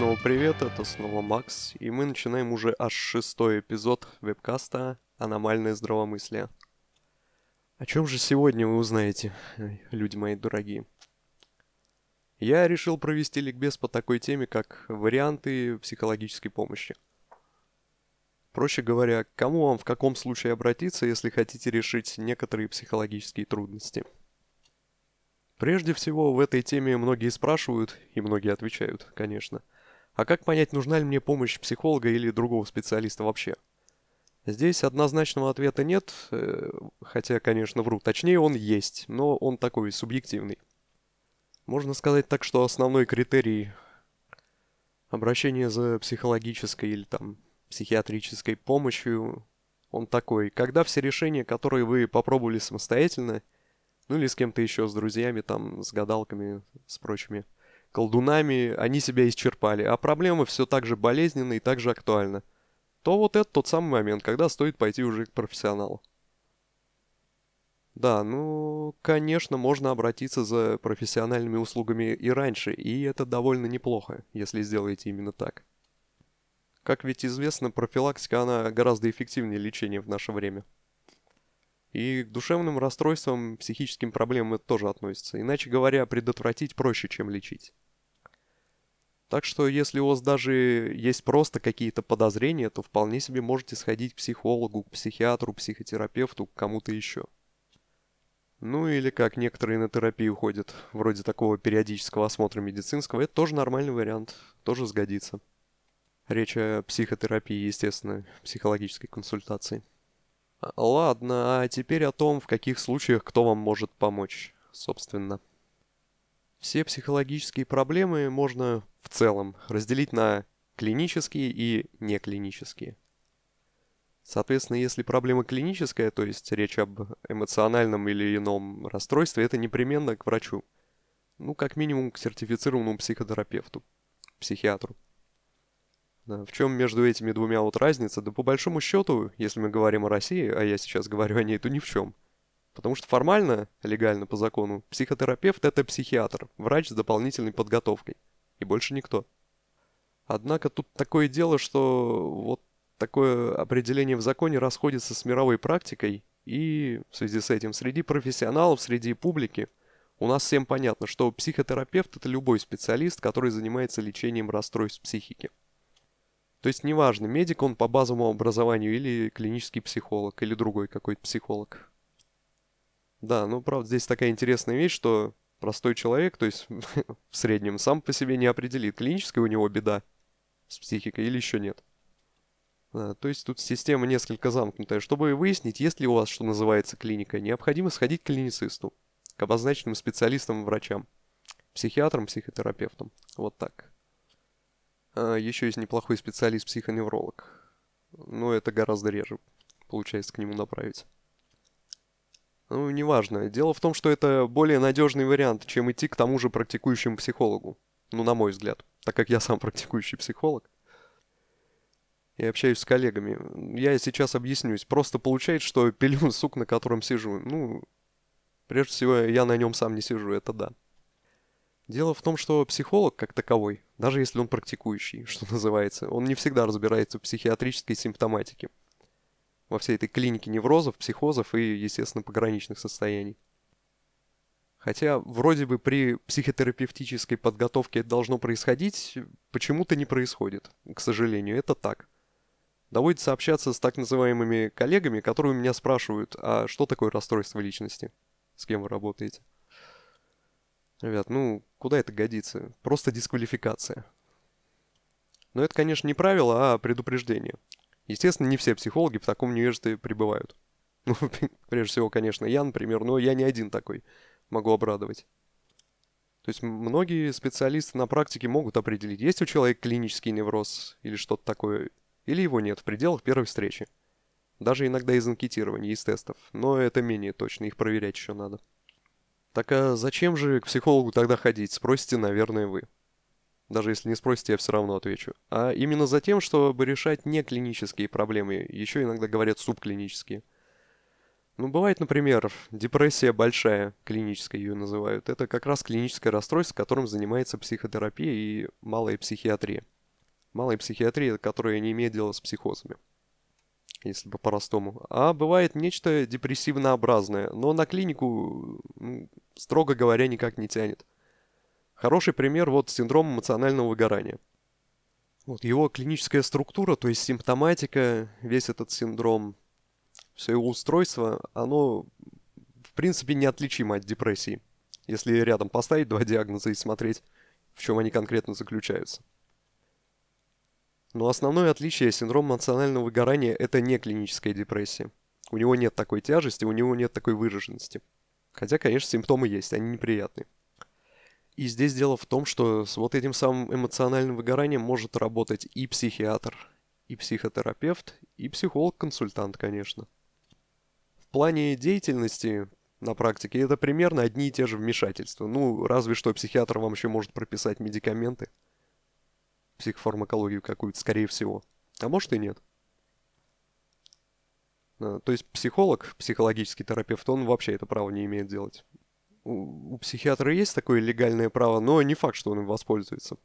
снова привет, это снова Макс, и мы начинаем уже аж шестой эпизод вебкаста «Аномальное здравомыслие». О чем же сегодня вы узнаете, люди мои дорогие? Я решил провести ликбез по такой теме, как варианты психологической помощи. Проще говоря, к кому вам в каком случае обратиться, если хотите решить некоторые психологические трудности – Прежде всего, в этой теме многие спрашивают, и многие отвечают, конечно. А как понять, нужна ли мне помощь психолога или другого специалиста вообще? Здесь однозначного ответа нет, э, хотя, конечно, вру. Точнее, он есть, но он такой субъективный. Можно сказать так, что основной критерий обращения за психологической или там психиатрической помощью, он такой. Когда все решения, которые вы попробовали самостоятельно, ну или с кем-то еще, с друзьями, там, с гадалками, с прочими колдунами, они себя исчерпали, а проблема все так же болезненна и так же актуальна, то вот это тот самый момент, когда стоит пойти уже к профессионалу. Да, ну, конечно, можно обратиться за профессиональными услугами и раньше, и это довольно неплохо, если сделаете именно так. Как ведь известно, профилактика, она гораздо эффективнее лечения в наше время. И к душевным расстройствам, психическим проблемам это тоже относится. Иначе говоря, предотвратить проще, чем лечить. Так что если у вас даже есть просто какие-то подозрения, то вполне себе можете сходить к психологу, к психиатру, психотерапевту, к кому-то еще. Ну или как некоторые на терапию ходят, вроде такого периодического осмотра медицинского, это тоже нормальный вариант, тоже сгодится. Речь о психотерапии, естественно, психологической консультации. Ладно, а теперь о том, в каких случаях кто вам может помочь, собственно. Все психологические проблемы можно в целом разделить на клинические и неклинические. Соответственно, если проблема клиническая, то есть речь об эмоциональном или ином расстройстве, это непременно к врачу. Ну, как минимум к сертифицированному психотерапевту, психиатру. В чем между этими двумя вот разница? Да по большому счету, если мы говорим о России, а я сейчас говорю о ней, то ни в чем. Потому что формально, легально по закону, психотерапевт это психиатр, врач с дополнительной подготовкой. И больше никто. Однако тут такое дело, что вот такое определение в законе расходится с мировой практикой, и в связи с этим среди профессионалов, среди публики, у нас всем понятно, что психотерапевт это любой специалист, который занимается лечением расстройств психики. То есть неважно, медик он по базовому образованию или клинический психолог, или другой какой-то психолог. Да, ну правда здесь такая интересная вещь, что простой человек, то есть в среднем, сам по себе не определит, клиническая у него беда с психикой или еще нет. Да, то есть тут система несколько замкнутая. Чтобы выяснить, есть ли у вас, что называется, клиника, необходимо сходить к клиницисту, к обозначенным специалистам врачам, психиатрам, психотерапевтам. Вот так. А, еще есть неплохой специалист-психоневролог. Но это гораздо реже получается к нему направить. Ну, неважно. Дело в том, что это более надежный вариант, чем идти к тому же практикующему психологу. Ну, на мой взгляд. Так как я сам практикующий психолог. И общаюсь с коллегами. Я сейчас объяснюсь. Просто получается, что пилю сук, на котором сижу. Ну, прежде всего, я на нем сам не сижу, это да. Дело в том, что психолог как таковой, даже если он практикующий, что называется, он не всегда разбирается в психиатрической симптоматике. Во всей этой клинике неврозов, психозов и, естественно, пограничных состояний. Хотя вроде бы при психотерапевтической подготовке это должно происходить, почему-то не происходит. К сожалению, это так. Доводится общаться с так называемыми коллегами, которые меня спрашивают, а что такое расстройство личности? С кем вы работаете? Ребят, ну, куда это годится? Просто дисквалификация. Но это, конечно, не правило, а предупреждение. Естественно, не все психологи в таком невежестве пребывают. Ну, прежде всего, конечно, я, например, но я не один такой. Могу обрадовать. То есть многие специалисты на практике могут определить, есть у человека клинический невроз или что-то такое, или его нет в пределах первой встречи. Даже иногда из анкетирования, из тестов. Но это менее точно, их проверять еще надо. Так а зачем же к психологу тогда ходить, спросите, наверное, вы. Даже если не спросите, я все равно отвечу. А именно за тем, чтобы решать не клинические проблемы, еще иногда говорят субклинические. Ну, бывает, например, депрессия большая, клиническая ее называют. Это как раз клиническое расстройство, которым занимается психотерапия и малая психиатрия. Малая психиатрия, которая не имеет дела с психозами. Если по-простому. А бывает нечто депрессивнообразное, но на клинику, строго говоря, никак не тянет. Хороший пример вот синдром эмоционального выгорания. Вот его клиническая структура, то есть симптоматика, весь этот синдром, все его устройство, оно в принципе неотличимо от депрессии. Если рядом поставить два диагноза и смотреть, в чем они конкретно заключаются. Но основное отличие синдрома эмоционального выгорания – это не клиническая депрессия. У него нет такой тяжести, у него нет такой выраженности. Хотя, конечно, симптомы есть, они неприятные. И здесь дело в том, что с вот этим самым эмоциональным выгоранием может работать и психиатр, и психотерапевт, и психолог-консультант, конечно. В плане деятельности на практике это примерно одни и те же вмешательства. Ну, разве что психиатр вам еще может прописать медикаменты – психофармакологию какую-то, скорее всего. А может и нет. А, то есть психолог, психологический терапевт, он вообще это право не имеет делать. У, у психиатра есть такое легальное право, но не факт, что он им воспользуется.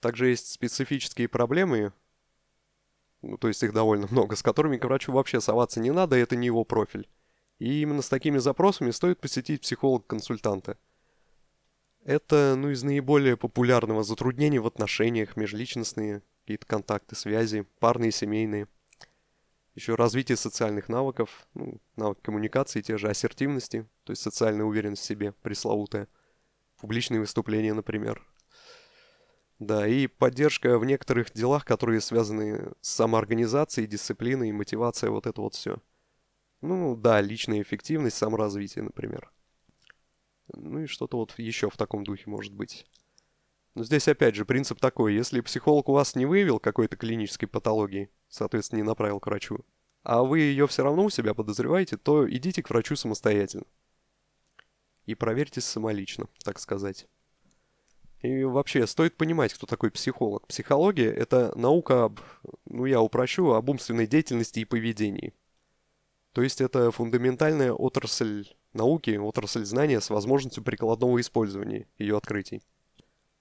Также есть специфические проблемы, ну, то есть их довольно много, с которыми к врачу вообще соваться не надо, это не его профиль. И именно с такими запросами стоит посетить психолог-консультанта – это, ну, из наиболее популярного затруднений в отношениях, межличностные какие-то контакты, связи, парные, семейные. Еще развитие социальных навыков, ну, навык коммуникации, те же ассертивности, то есть социальная уверенность в себе, пресловутая. Публичные выступления, например. Да, и поддержка в некоторых делах, которые связаны с самоорганизацией, дисциплиной, мотивация, вот это вот все. Ну, да, личная эффективность, саморазвитие, например. Ну и что-то вот еще в таком духе может быть. Но здесь опять же принцип такой, если психолог у вас не выявил какой-то клинической патологии, соответственно, не направил к врачу, а вы ее все равно у себя подозреваете, то идите к врачу самостоятельно. И проверьтесь самолично, так сказать. И вообще, стоит понимать, кто такой психолог. Психология – это наука об, ну я упрощу, об умственной деятельности и поведении. То есть это фундаментальная отрасль науки, отрасль знания с возможностью прикладного использования ее открытий.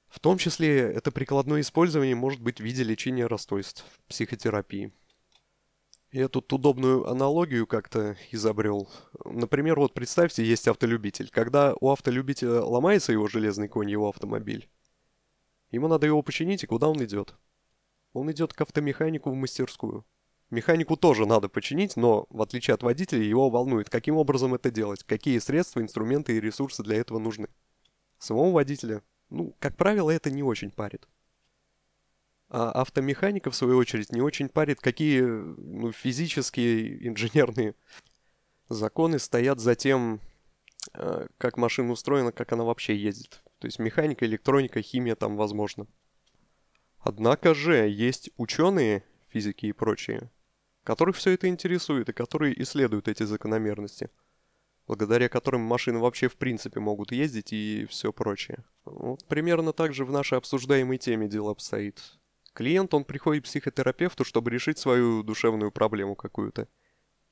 В том числе это прикладное использование может быть в виде лечения расстройств, психотерапии. Я тут удобную аналогию как-то изобрел. Например, вот представьте, есть автолюбитель. Когда у автолюбителя ломается его железный конь, его автомобиль, ему надо его починить, и куда он идет? Он идет к автомеханику в мастерскую. Механику тоже надо починить, но, в отличие от водителя, его волнует, каким образом это делать, какие средства, инструменты и ресурсы для этого нужны. Самого водителя, ну, как правило, это не очень парит. А автомеханика, в свою очередь, не очень парит, какие ну, физические, инженерные законы стоят за тем, э, как машина устроена, как она вообще ездит. То есть механика, электроника, химия там возможно. Однако же есть ученые, физики и прочие, которых все это интересует и которые исследуют эти закономерности, благодаря которым машины вообще в принципе могут ездить и все прочее. Вот примерно так же в нашей обсуждаемой теме дело обстоит. Клиент, он приходит к психотерапевту, чтобы решить свою душевную проблему какую-то.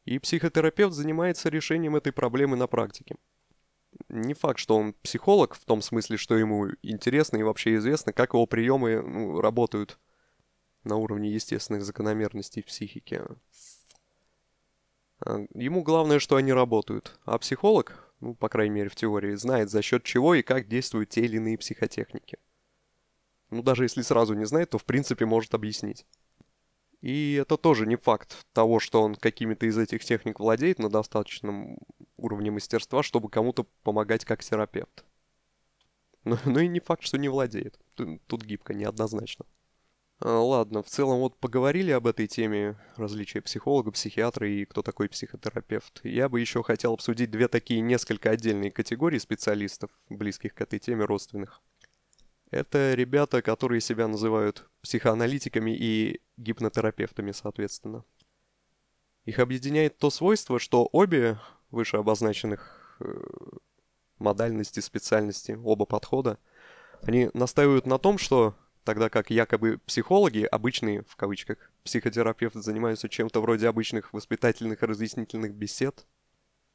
И психотерапевт занимается решением этой проблемы на практике. Не факт, что он психолог, в том смысле, что ему интересно и вообще известно, как его приемы ну, работают на уровне естественных закономерностей психики. А, ему главное, что они работают. А психолог, ну, по крайней мере в теории, знает за счет чего и как действуют те или иные психотехники. Ну, даже если сразу не знает, то в принципе может объяснить. И это тоже не факт того, что он какими-то из этих техник владеет на достаточном уровне мастерства, чтобы кому-то помогать как терапевт. Но, но и не факт, что не владеет. Тут гибко, неоднозначно. А, ладно, в целом вот поговорили об этой теме, различия психолога, психиатра и кто такой психотерапевт. Я бы еще хотел обсудить две такие несколько отдельные категории специалистов, близких к этой теме родственных. Это ребята, которые себя называют психоаналитиками и гипнотерапевтами, соответственно. Их объединяет то свойство, что обе выше обозначенных э, модальности, специальности, оба подхода, они настаивают на том, что тогда как якобы психологи, обычные, в кавычках, психотерапевты занимаются чем-то вроде обычных воспитательных и разъяснительных бесед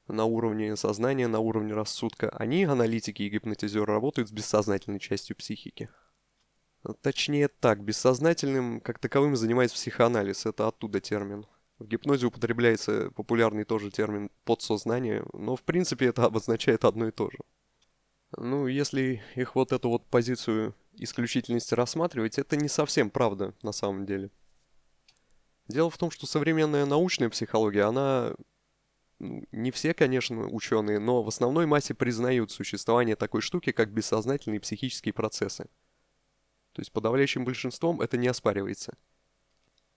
на уровне сознания, на уровне рассудка. Они, аналитики и гипнотизеры, работают с бессознательной частью психики. Точнее так, бессознательным как таковым занимается психоанализ, это оттуда термин. В гипнозе употребляется популярный тоже термин подсознание, но в принципе это обозначает одно и то же. Ну, если их вот эту вот позицию исключительности рассматривать, это не совсем правда на самом деле. Дело в том, что современная научная психология, она... Ну, не все, конечно, ученые, но в основной массе признают существование такой штуки, как бессознательные психические процессы. То есть подавляющим большинством это не оспаривается.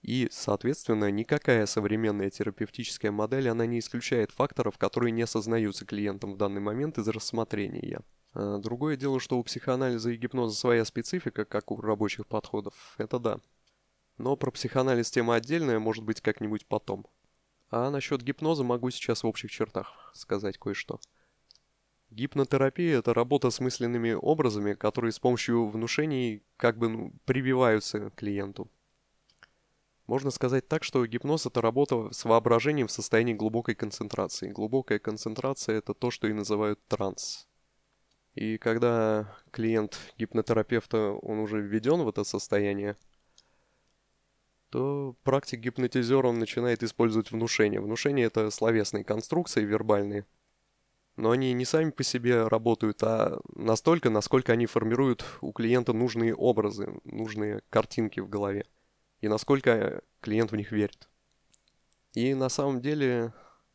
И, соответственно, никакая современная терапевтическая модель, она не исключает факторов, которые не осознаются клиентом в данный момент из рассмотрения. А другое дело, что у психоанализа и гипноза своя специфика, как у рабочих подходов. Это да. Но про психоанализ тема отдельная, может быть, как-нибудь потом. А насчет гипноза могу сейчас в общих чертах сказать кое-что. Гипнотерапия – это работа с мысленными образами, которые с помощью внушений как бы ну, прививаются клиенту. Можно сказать так, что гипноз – это работа с воображением в состоянии глубокой концентрации. Глубокая концентрация – это то, что и называют транс. И когда клиент гипнотерапевта, он уже введен в это состояние, то практик-гипнотизер, он начинает использовать внушение. Внушение – это словесные конструкции, вербальные. Но они не сами по себе работают, а настолько, насколько они формируют у клиента нужные образы, нужные картинки в голове. И насколько клиент в них верит. И на самом деле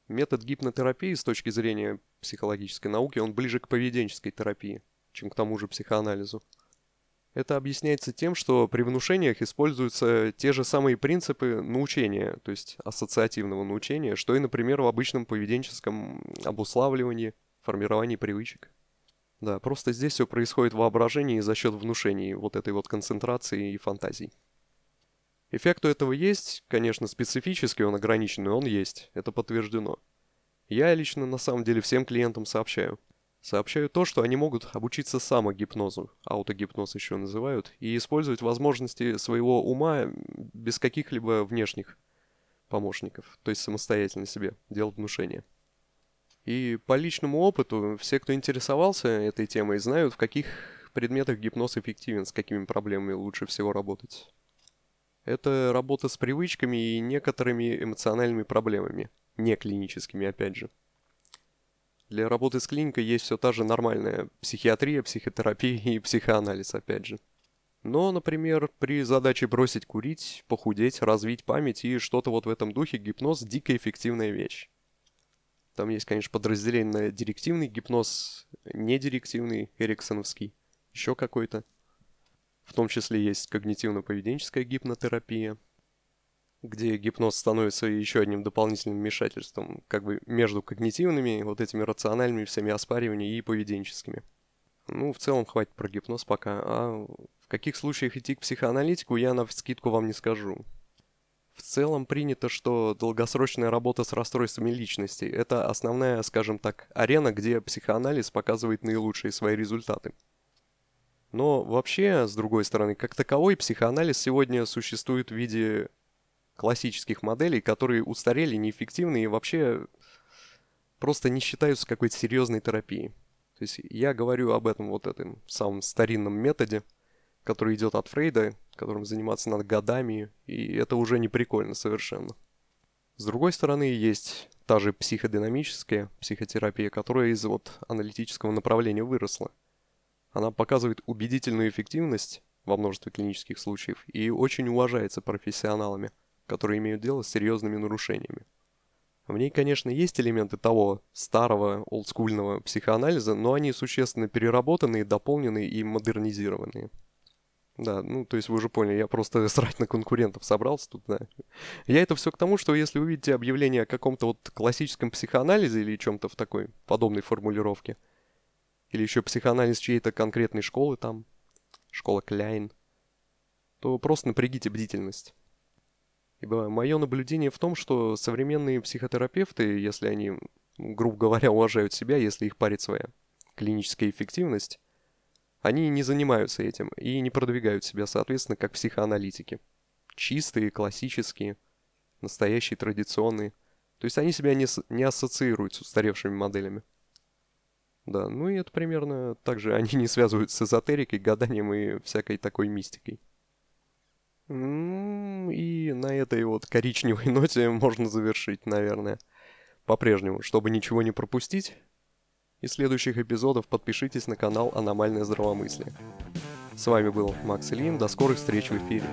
метод гипнотерапии с точки зрения психологической науки, он ближе к поведенческой терапии, чем к тому же психоанализу. Это объясняется тем, что при внушениях используются те же самые принципы научения, то есть ассоциативного научения, что и, например, в обычном поведенческом обуславливании, формировании привычек. Да, просто здесь все происходит в воображении за счет внушений, вот этой вот концентрации и фантазий. Эффект у этого есть, конечно, специфический, он ограниченный, он есть, это подтверждено. Я лично на самом деле всем клиентам сообщаю – Сообщаю то, что они могут обучиться самогипнозу, аутогипноз еще называют, и использовать возможности своего ума без каких-либо внешних помощников, то есть самостоятельно себе делать внушение. И по личному опыту, все, кто интересовался этой темой, знают, в каких предметах гипноз эффективен, с какими проблемами лучше всего работать. Это работа с привычками и некоторыми эмоциональными проблемами, не клиническими опять же. Для работы с клиникой есть все та же нормальная психиатрия, психотерапия и психоанализ, опять же. Но, например, при задаче бросить курить, похудеть, развить память и что-то вот в этом духе, гипноз – дико эффективная вещь. Там есть, конечно, подразделение на директивный гипноз, недирективный, эриксоновский, еще какой-то. В том числе есть когнитивно-поведенческая гипнотерапия – где гипноз становится еще одним дополнительным вмешательством, как бы между когнитивными, вот этими рациональными всеми оспариваниями и поведенческими. Ну, в целом хватит про гипноз пока. А в каких случаях идти к психоаналитику, я на скидку вам не скажу. В целом принято, что долгосрочная работа с расстройствами личности – это основная, скажем так, арена, где психоанализ показывает наилучшие свои результаты. Но вообще, с другой стороны, как таковой психоанализ сегодня существует в виде классических моделей, которые устарели, неэффективны и вообще просто не считаются какой-то серьезной терапией. То есть я говорю об этом вот этом самом старинном методе, который идет от Фрейда, которым заниматься надо годами, и это уже не прикольно совершенно. С другой стороны, есть та же психодинамическая психотерапия, которая из вот аналитического направления выросла. Она показывает убедительную эффективность во множестве клинических случаев и очень уважается профессионалами – которые имеют дело с серьезными нарушениями. В ней, конечно, есть элементы того старого, олдскульного психоанализа, но они существенно переработанные, дополненные и модернизированные. Да, ну, то есть вы уже поняли, я просто срать на конкурентов собрался тут, да. Я это все к тому, что если вы видите объявление о каком-то вот классическом психоанализе или чем-то в такой подобной формулировке, или еще психоанализ чьей-то конкретной школы там, школа Кляйн, то просто напрягите бдительность. Ибо мое наблюдение в том, что современные психотерапевты, если они, грубо говоря, уважают себя, если их парит своя клиническая эффективность, они не занимаются этим и не продвигают себя, соответственно, как психоаналитики. Чистые, классические, настоящие, традиционные. То есть они себя не, не ассоциируют с устаревшими моделями. Да, ну и это примерно так же они не связываются с эзотерикой, гаданием и всякой такой мистикой. И на этой вот коричневой ноте можно завершить, наверное. По-прежнему, чтобы ничего не пропустить, из следующих эпизодов подпишитесь на канал «Аномальное здравомыслие». С вами был Макс Ильин, до скорых встреч в эфире.